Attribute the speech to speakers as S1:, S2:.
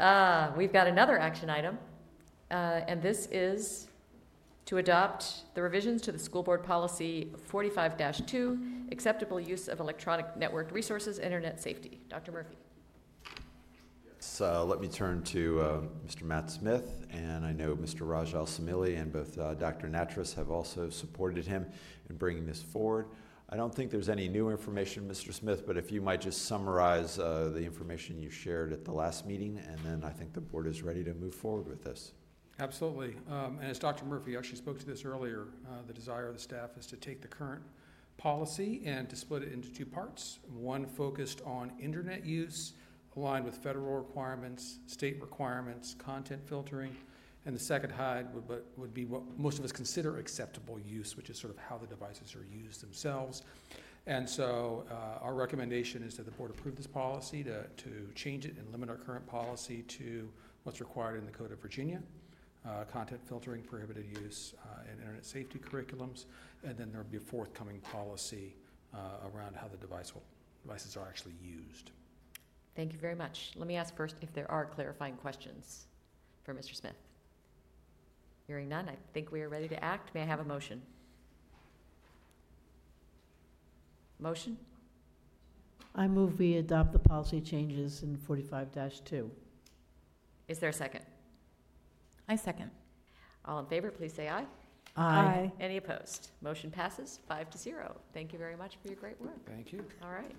S1: Uh, We've got another action item, uh, and this is to adopt the revisions to the school board policy 45-2, acceptable use of electronic networked resources, internet safety. Dr. Murphy.
S2: So let me turn to uh, Mr. Matt Smith, and I know Mr. Rajal Samili and both uh, Dr. Natras have also supported him in bringing this forward. I don't think there's any new information, Mr. Smith, but if you might just summarize uh, the information you shared at the last meeting, and then I think the board is ready to move forward with this.
S3: Absolutely. Um, And as Dr. Murphy actually spoke to this earlier, uh, the desire of the staff is to take the current policy and to split it into two parts. One focused on internet use, aligned with federal requirements, state requirements, content filtering. And the second hide would, would be what most of us consider acceptable use, which is sort of how the devices are used themselves. And so uh, our recommendation is that the board approve this policy to, to change it and limit our current policy to what's required in the Code of Virginia uh, content filtering, prohibited use, uh, and internet safety curriculums. And then there'll be a forthcoming policy uh, around how the device will, devices are actually used.
S1: Thank you very much. Let me ask first if there are clarifying questions for Mr. Smith. Hearing none, I think we are ready to act. May I have a motion? Motion?
S4: I move we adopt the policy changes in forty-five two.
S1: Is there a second?
S5: I second.
S1: All in favor, please say aye.
S4: Aye.
S1: Any opposed? Motion passes five to zero. Thank you very much for your great work.
S3: Thank you.
S1: All right.